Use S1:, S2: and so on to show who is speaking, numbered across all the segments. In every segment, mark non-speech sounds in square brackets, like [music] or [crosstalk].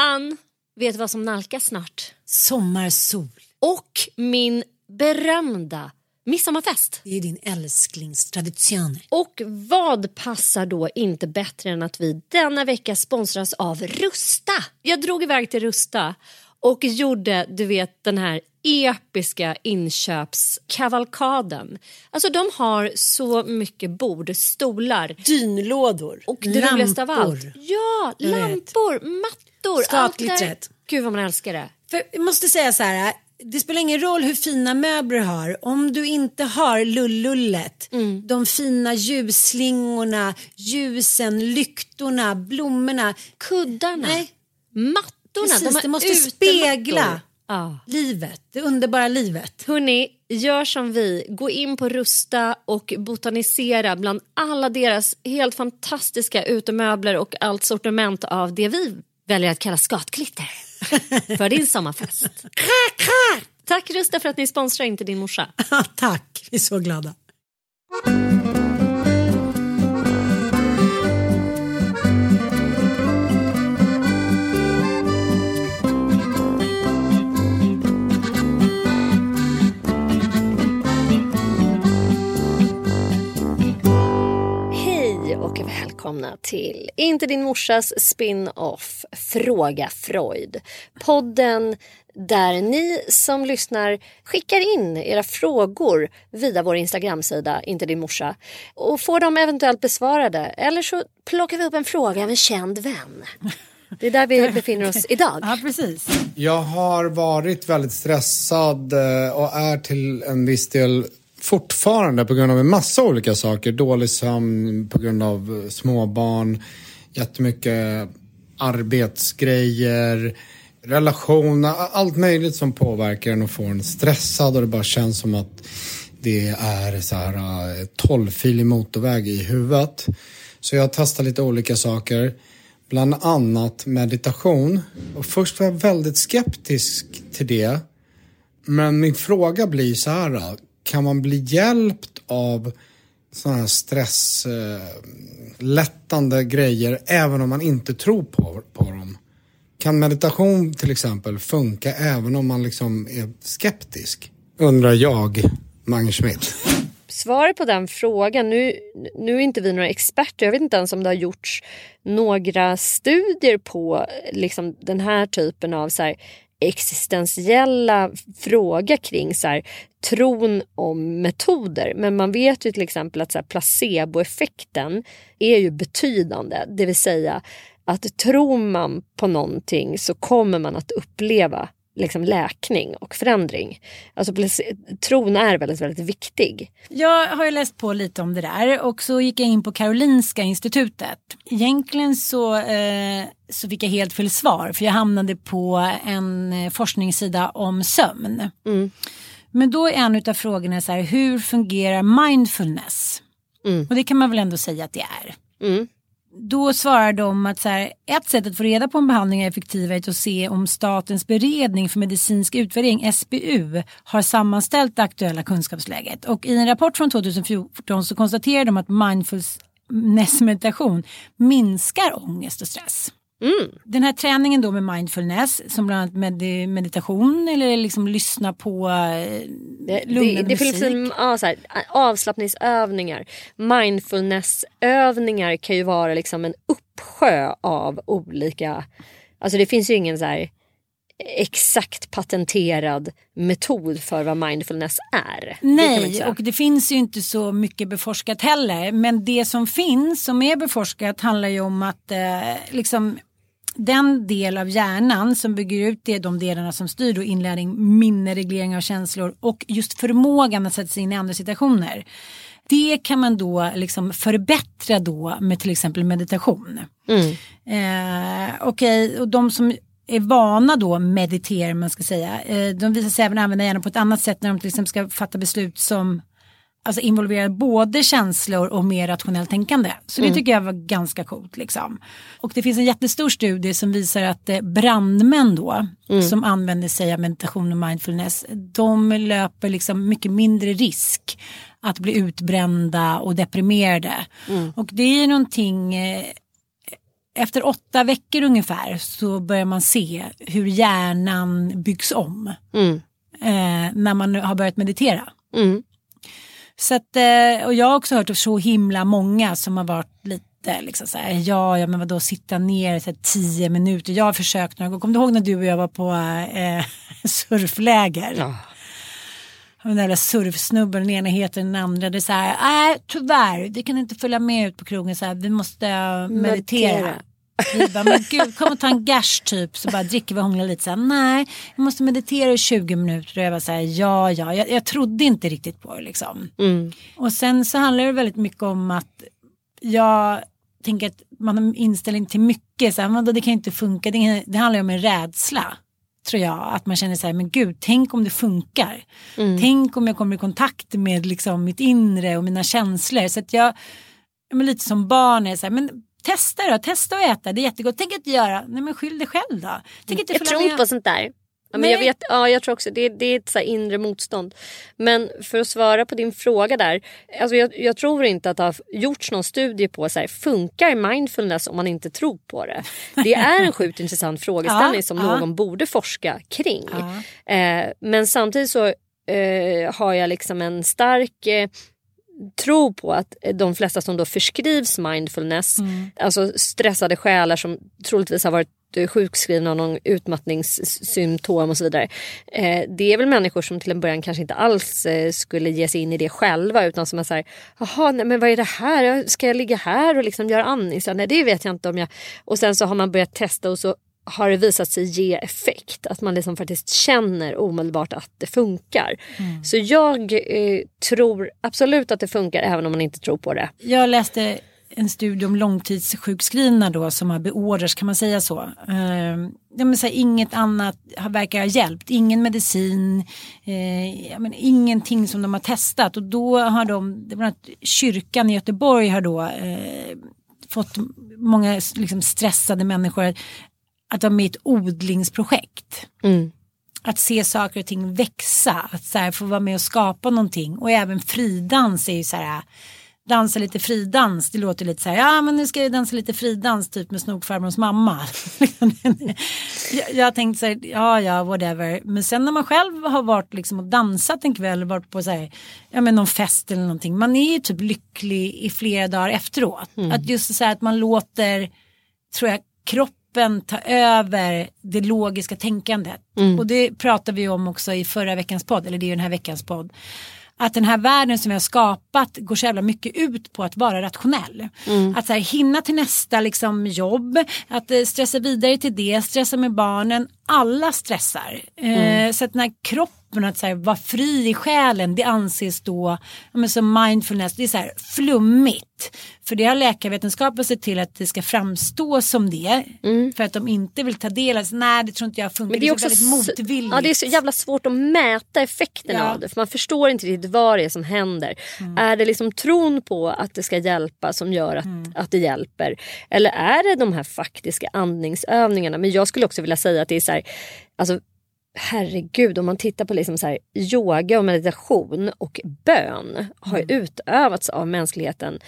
S1: Ann, vet du vad som nalkas snart?
S2: Sommarsol.
S1: Och min berömda midsommarfest.
S2: Det är din älsklingstradition.
S1: Och vad passar då inte bättre än att vi denna vecka sponsras av Rusta? Jag drog iväg till Rusta och gjorde, du vet, den här episka inköpskavalkaden. Alltså de har så mycket bord, stolar
S2: Dynlådor.
S1: och det roligaste av
S2: lampor.
S1: allt. Ja,
S2: Jag vet.
S1: lampor, mattor.
S2: rätt.
S1: Gud vad man älskar det.
S2: För jag måste säga så här. Det spelar ingen roll hur fina möbler du har. Om du inte har lullullet,
S1: Mm.
S2: de fina ljusslingorna, ljusen, lyktorna, blommorna.
S1: Kuddarna,
S2: Nej,
S1: mattorna.
S2: precis.
S1: de
S2: det måste
S1: utemattor.
S2: spegla
S1: Ja.
S2: livet, det underbara livet.
S1: Hörni, gör som vi. Gå in på Rusta och botanisera bland alla deras helt fantastiska utemöbler och allt sortiment av det vi väljer att kalla skatklitter [laughs] för din sommarfest. Tack Rusta för att ni sponsrar Inte din morsa. [laughs]
S2: Tack, vi är så glada.
S1: Till Inte din morsas spin-off Fråga Freud. Podden där ni som lyssnar skickar in era frågor via vår Instagramsida Inte din morsa och får dem eventuellt besvarade eller så plockar vi upp en fråga av en känd vän. Det är där vi [laughs] befinner oss idag.
S2: Ja, precis.
S3: Jag har varit väldigt stressad eh, och är till en viss del fortfarande på grund av en massa olika saker. Dålig sömn på grund av eh, småbarn, jättemycket arbetsgrejer, relationer, allt möjligt som påverkar en och får en stressad och det bara känns som att det är så här eh, tolvfilig motorväg i huvudet. Så jag testar lite olika saker. Bland annat meditation. Och först var jag väldigt skeptisk till det. Men min fråga blir så här. Kan man bli hjälpt av sådana här stresslättande eh, grejer även om man inte tror på, på dem? Kan meditation till exempel funka även om man liksom är skeptisk? Undrar jag, Magnus Schmidt.
S1: Svaret på den frågan, nu, nu är inte vi några experter, jag vet inte ens om det har gjorts några studier på liksom, den här typen av så här, existentiella fråga kring så här, tron om metoder. Men man vet ju till exempel att så här, placeboeffekten är ju betydande. Det vill säga att tror man på någonting så kommer man att uppleva liksom läkning och förändring. Alltså tron är väldigt, väldigt viktig.
S2: Jag har ju läst på lite om det där och så gick jag in på Karolinska institutet. Egentligen så, eh, så fick jag helt fel svar för jag hamnade på en eh, forskningssida om sömn. Mm. Men då är en av frågorna så här, hur fungerar mindfulness? Mm. Och det kan man väl ändå säga att det är. Mm då svarar de att så här, ett sätt att få reda på om behandling är effektiv är att se om Statens beredning för medicinsk utvärdering, SBU, har sammanställt det aktuella kunskapsläget. Och i en rapport från 2014 så konstaterar de att mindfulness meditation minskar ångest och stress. Mm. Den här träningen då med mindfulness som bland annat med meditation eller liksom lyssna på eh,
S1: det, det finns liksom, ja, så här, avslappningsövningar. Mindfulnessövningar kan ju vara liksom en uppsjö av olika, alltså det finns ju ingen så här exakt patenterad metod för vad mindfulness är.
S2: Nej, det och det finns ju inte så mycket beforskat heller. Men det som finns som är beforskat handlar ju om att eh, liksom den del av hjärnan som bygger ut det, de delarna som styr då inlärning, minne, reglering av känslor och just förmågan att sätta sig in i andra situationer. Det kan man då liksom förbättra då med till exempel meditation. Mm. Eh, Okej, okay, och de som är vana då meditera man ska säga. Eh, de visar sig även använda hjärnan på ett annat sätt när de till exempel ska fatta beslut som alltså involverar både känslor och mer rationellt tänkande. Så mm. det tycker jag var ganska coolt. Liksom. Och det finns en jättestor studie som visar att eh, brandmän då mm. som använder sig av meditation och mindfulness de löper liksom mycket mindre risk att bli utbrända och deprimerade. Mm. Och det är någonting eh, efter åtta veckor ungefär så börjar man se hur hjärnan byggs om. Mm. Eh, när man har börjat meditera. Så att, eh, och jag har också hört så himla många som har varit lite liksom så här, ja, ja men vadå sitta ner så här, tio minuter. Jag har försökt några gånger. Kommer du ihåg när du och jag var på eh, [laughs] surfläger? Ja. Den där surfsnubben, den ena heter den andra. Det är så här, nej tyvärr, vi kan inte följa med ut på krogen så här, vi måste meditera. meditera. Vi bara, men gud, kom och ta en gash typ. Så bara dricker vi och hånglar lite. Så här, Nej, jag måste meditera i 20 minuter. Och jag var så här, ja, ja. Jag, jag trodde inte riktigt på det liksom. Mm. Och sen så handlar det väldigt mycket om att jag tänker att man har inställning till mycket. Så här, men det kan inte funka. Det, det handlar om en rädsla tror jag. Att man känner så här, men gud, tänk om det funkar. Mm. Tänk om jag kommer i kontakt med liksom mitt inre och mina känslor. Så att jag, men lite som barn är så här, men Testa då, testa att äta, det är jättegott. Tänk inte göra, nej men skyll dig själv då. Tänk
S1: inte jag tror inte på sånt där. Ja, men jag, vet, ja, jag tror också det, det är ett så inre motstånd. Men för att svara på din fråga där. Alltså jag, jag tror inte att det har gjorts någon studie på så här, funkar mindfulness om man inte tror på det. Det är en sjukt intressant [laughs] frågeställning ja, som ja. någon borde forska kring. Eh, men samtidigt så eh, har jag liksom en stark eh, tro på att de flesta som då förskrivs mindfulness, mm. alltså stressade själar som troligtvis har varit sjukskrivna av någon utmattningssymptom och så vidare. Eh, det är väl människor som till en början kanske inte alls eh, skulle ge sig in i det själva utan som är såhär, jaha nej men vad är det här, ska jag ligga här och liksom göra andning? Så, nej det vet jag inte om jag... Och sen så har man börjat testa och så har det visat sig ge effekt. Att man liksom faktiskt känner omedelbart att det funkar. Mm. Så jag eh, tror absolut att det funkar även om man inte tror på det.
S2: Jag läste en studie om långtidssjukskrivna då som har beordrats, kan man säga så? Eh, jag säga, inget annat verkar ha hjälpt, ingen medicin, eh, men, ingenting som de har testat och då har de, det var kyrkan i Göteborg har då eh, fått många liksom, stressade människor att vara med i ett odlingsprojekt. Mm. Att se saker och ting växa, att så här, få vara med och skapa någonting. Och även fridans är ju så här, dansa lite fridans, det låter lite så här, ja men nu ska jag dansa lite fridans typ med snokfarbrorns mamma. [laughs] jag, jag tänkte så här, ja ja whatever. Men sen när man själv har varit liksom och dansat en kväll, varit på så här, ja men någon fest eller någonting, man är ju typ lycklig i flera dagar efteråt. Mm. Att just så här att man låter, tror jag, kroppen kroppen ta över det logiska tänkandet. Mm. Och det pratade vi om också i förra veckans podd, eller det är ju den här veckans podd. att den här världen som vi har skapat går så jävla mycket ut på att vara rationell.
S1: Mm.
S2: Att så här, hinna till nästa liksom, jobb, att eh, stressa vidare till det, stressa med barnen. Alla stressar.
S1: Mm.
S2: Eh, så att den här kroppen, att så här, vara fri i själen, det anses då men som mindfulness, det är så här flummigt. För det har läkarvetenskapen sett till att det ska framstå som det. För att de inte vill ta del av, nej det tror inte jag funkar,
S1: Mm. Men det är också
S2: så väldigt motvilligt.
S1: Ja, det är så jävla svårt att mäta effekterna
S2: Ja.
S1: av det. För man förstår inte riktigt vad det är som händer.
S2: Mm.
S1: Är det liksom tron på att det ska hjälpa som gör att,
S2: Mm.
S1: att det hjälper? Eller är det de här faktiska andningsövningarna? Men jag skulle också vilja säga att det är så här, alltså herregud om man tittar på liksom så här, yoga och meditation och bön har
S2: Mm.
S1: utövats av mänskligheten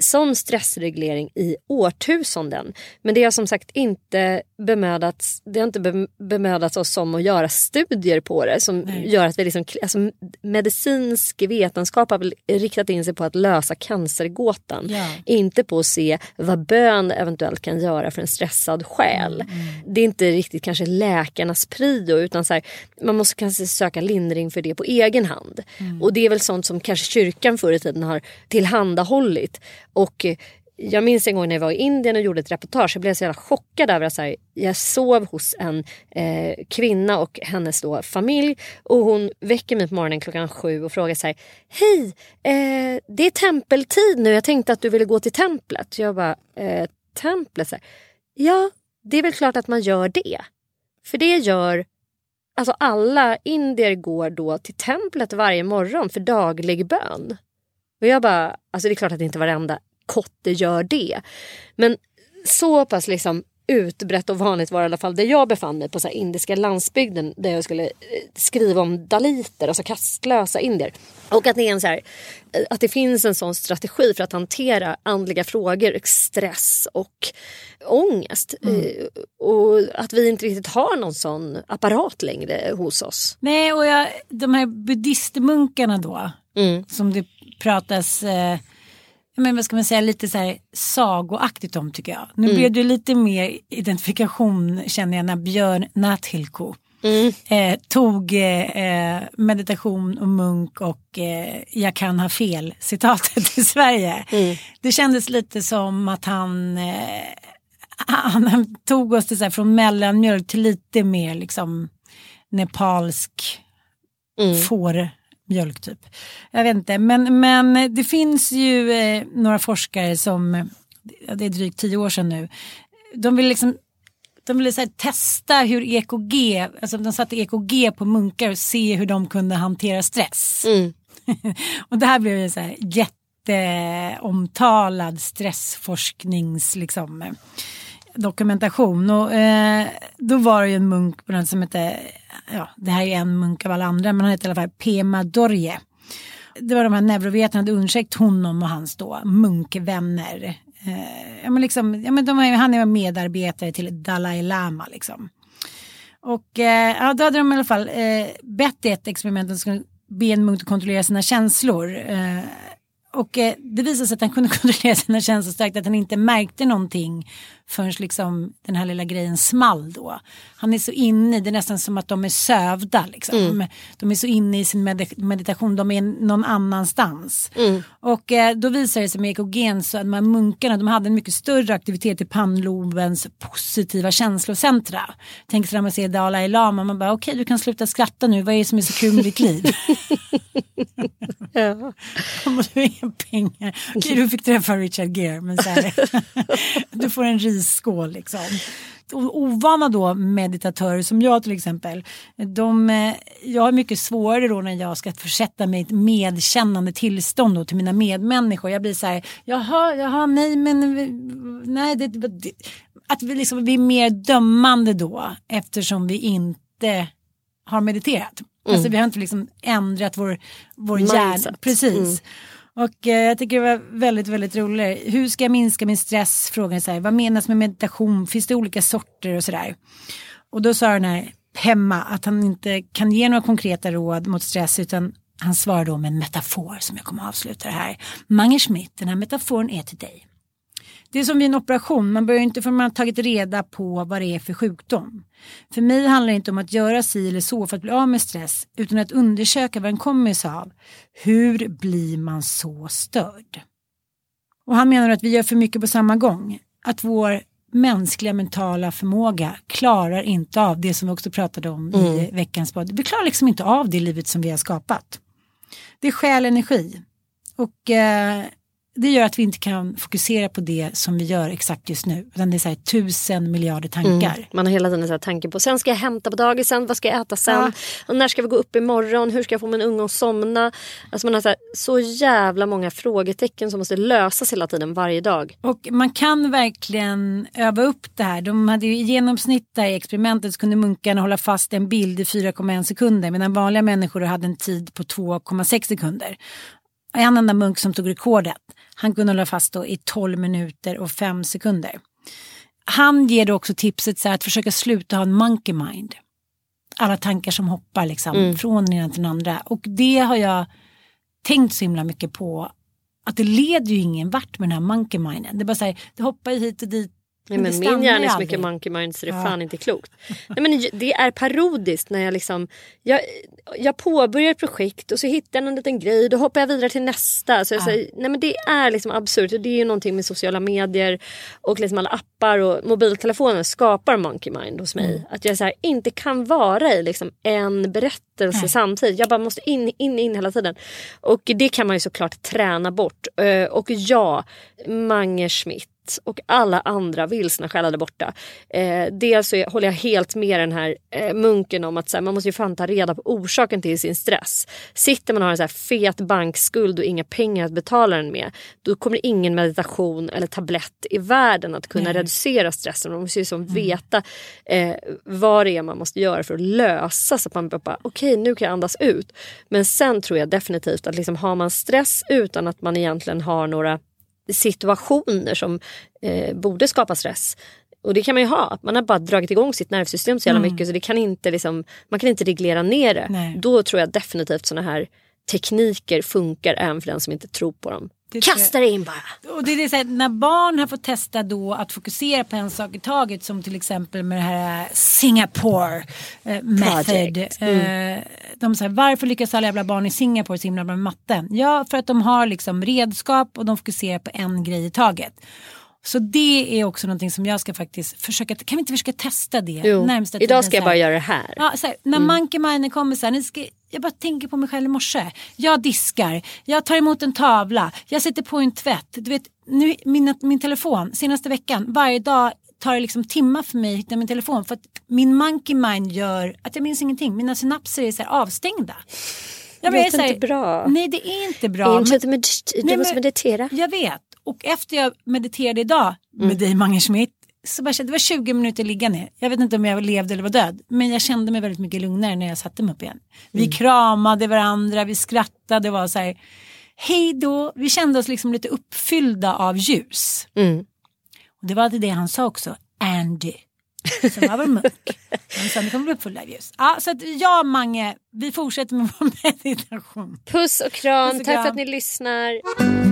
S1: som stressreglering i årtusenden. Men det har som sagt inte bemödats, det har inte be- bemödats oss om att göra studier på det som
S2: Nej.
S1: gör att vi liksom, alltså medicinsk vetenskap har riktat in sig på att lösa cancergåtan.
S2: Ja.
S1: Inte på att se vad bön eventuellt kan göra för en stressad själ. Det är inte riktigt kanske läkarnas prio utan så här, man måste kanske söka lindring för det på egen hand. Och det är väl sånt som kanske kyrkan förr i tiden har tillhandahållit. Och eh, jag minns en gång när jag var i Indien och gjorde ett reportage. Jag blev så jävla chockad över att så här, jag sov hos en eh, kvinna och hennes då familj. Och hon väcker mig på morgonen klockan sju och frågar så här. Hej, eh, det är tempeltid nu. Jag tänkte att du ville gå till templet. Jag bara, eh, templet? Så här, ja, det är väl klart att man gör det. För det gör Alltså alla indier går då till templet varje morgon för daglig bön. Och jag bara, alltså det är klart att inte varenda kotte gör det. Men så pass liksom utbrett och vanligt var i alla fall där jag befann mig på så indiska landsbygden där jag skulle eh, skriva om daliter, alltså kastlösa indier. Och att det, är en så här, eh, att det finns en sån strategi för att hantera andliga frågor, stress och ångest. Eh, Och att vi inte riktigt har någon sån apparat längre hos oss.
S2: Nej, och jag, de här buddhistmunkarna då,
S1: Mm.
S2: som det pratas, eh, men vad ska man säga, lite så här sagoaktigt om tycker jag. Nu blev det lite mer identifikation känner jag när Björn Nathilko eh, tog eh, meditation och munk och eh, jag kan ha fel citatet i Sverige. Det kändes lite som att han eh, [laughs] han tog oss till så här, från mellanmjölk till lite mer liksom nepalsk fårmjölk typ. Jag vet inte, men, men det finns ju eh, några forskare som, det är drygt tio år sedan nu, de vill liksom de ville så testa hur EKG, alltså de satte EKG på munkar och se hur de kunde hantera stress.
S1: Mm. [laughs]
S2: och det här blev ju så här jätteomtalad stressforsknings liksom, dokumentation. Och, eh, då var det ju en munk på den som hette, ja det här är ju en munk av alla andra, men han hette i alla fall Pema Dorje. Det var de här neurovetarna hade undersökt honom och hans då munkvänner. Eh, ja, men liksom, ja, men de, var- han är medarbetare till Dalai Lama liksom. Och eh, ja, då hade de i alla fall eh, bett i ett experiment att de skulle be en munk att kontrollera sina känslor. Eh, och eh, det visade sig att han kunde [laughs] kontrollera sina känslor starkt, att han inte märkte någonting förrän liksom den här lilla grejen small då. Han är så inne i, det är nästan som att de är sövda liksom. De är så inne i sin med meditation, de är någon annanstans. Och eh, då visade det sig med EKG så att de här munkarna, de hade en mycket större aktivitet i pannlobens positiva känslocentra. Tänk sig när man ser Dalai Lama, man bara okej du kan sluta skratta nu, vad är det som är så kul med ditt liv? [laughs] [laughs]
S1: Ja.
S2: Pengar. [laughs] Okej, du fick träffa Richard Gere, men så här, [laughs] du får en risskål liksom. Ovana då meditatörer som jag till exempel, de, eh, jag har mycket svårare då när jag ska försätta mig i ett medkännande tillstånd då till mina medmänniskor. Jag blir så här, jaha, jaha, nej men, nej, det, det, att vi liksom blir mer dömande då eftersom vi inte har mediterat. Alltså vi har inte liksom ändrat vår, vår hjärna. Precis. Och eh, jag tycker det var väldigt, väldigt roligt. Hur ska jag minska min stress? Frågan är så här, vad menas med meditation? Finns det olika sorter och sådär? Och då sa den här Pemma att han inte kan ge några konkreta råd mot stress utan han svarar då med en metafor som jag kommer att avsluta det här. Mange Schmidt, den här metaforen är till dig. Det är som vid en operation, man börjar inte förrän man har tagit reda på vad det är för sjukdom. För mig handlar det inte om att göra si eller så för att bli av med stress utan att undersöka vad den kommer sig av. Hur blir man så störd? Och han menar att vi gör för mycket på samma gång. Att vår mänskliga mentala förmåga klarar inte av det som vi också pratade om mm. i veckans podd. Vi klarar liksom inte av det livet som vi har skapat. Det är själ energi. Och eh, det gör att vi inte kan fokusera på det som vi gör exakt just nu. Utan det är så här, tusen miljarder tankar. Mm.
S1: Man har hela tiden så här tanke på sen ska jag hämta på dagisen, vad ska jag äta sen? Ja. När ska vi gå upp imorgon? Hur ska jag få min unge att somna? Alltså man har så, här, så jävla många frågetecken som måste lösas hela tiden varje dag.
S2: Och man kan verkligen öva upp det här. De hade ju i genomsnitt där i experimentet så kunde munkarna hålla fast en bild i 4,1 sekunder medan vanliga människor hade en tid på 2,6 sekunder. En enda munk som tog rekordet han kunde hålla fast då i 12 minuter och 5 sekunder. Han ger då också tipset så att försöka sluta ha en monkey mind. Alla tankar som hoppar liksom mm. från den ena till den andra. Och det har jag tänkt så himla mycket på. Att det leder ju ingen vart med den här monkey minden. Det, bara så här, det hoppar ju hit och dit
S1: Nej, men min hjärna är så mycket monkey mind så det är ja. fan inte klokt. Nej, men det är parodiskt när jag liksom jag, jag påbörjar ett projekt och så hittar jag en liten grej då hoppar jag vidare till nästa. Så jag ja. säger, nej, men det är liksom absurt. Det är ju någonting med sociala medier och liksom alla appar och mobiltelefoner skapar monkey mind hos mig. Mm. Att jag så här, inte kan vara i liksom en berättelse nej. samtidigt. Jag bara måste in, in, in hela tiden. Och det kan man ju såklart träna bort. Och ja, Mange Schmidt och alla andra vilsna själar där borta. Eh, dels så håller jag helt med den här eh, munken om att så här, man måste ju fan ta reda på orsaken till sin stress. Sitter man och har en så här fet bankskuld och inga pengar att betala den med då kommer ingen meditation eller tablett i världen att kunna Nej. reducera stressen. Man måste ju som mm. veta eh, vad det är man måste göra för att lösa så att man bara okej okay, nu kan jag andas ut. Men sen tror jag definitivt att liksom, har man stress utan att man egentligen har några situationer som eh, borde skapa stress. Och det kan man ju ha. Man har bara dragit igång sitt nervsystem så jävla mm. mycket så det kan inte liksom, man kan inte reglera ner det. Nej. Då tror jag definitivt såna här tekniker funkar även för den som inte tror på dem. Kasta det in bara.
S2: Och det är så här, när barn har fått testa då att fokusera på en sak i taget som till exempel med det här Singapore eh, method. Mm. Eh, de säger varför lyckas alla jävla barn i Singapore så himla bra med matte? Ja, för att de har liksom redskap och de fokuserar på en grej i taget. Så det är också någonting som jag ska faktiskt försöka, kan vi inte försöka testa det?
S1: Jo. Närmsta Idag ska jag bara göra det här.
S2: Ja, så här, när mm. Monkey Mind kommer så här, ni ska, jag bara tänker på mig själv i morse. Jag diskar, jag tar emot en tavla, jag sätter på en tvätt. Du vet, nu, min, min telefon, senaste veckan, varje dag tar det liksom timmar för mig att hitta min telefon. För att min monkey mind gör att jag minns ingenting. Mina synapser är så avstängda.
S1: det låter inte bra.
S2: Nej det är inte bra.
S1: Inte men, med, du nej, måste meditera.
S2: Jag vet. Och efter jag mediterade idag med mm. dig Mange Schmidt så bara, det var 20 minuter liggande. Jag vet inte om jag levde eller var död. Men jag kände mig väldigt mycket lugnare när jag satte mig upp igen. Vi mm. kramade varandra, vi skrattade. Det var så här, hej då. Vi kände oss liksom lite uppfyllda av ljus. Mm. Och det var alltid det han sa också. Andy. Som var vår munk. Han sa, ni kommer bli uppfyllda av ljus. Ja, så att jag Mange, vi fortsätter med vår [laughs] meditation.
S1: Puss och kram. Puss och kram. Tack för att ni lyssnar.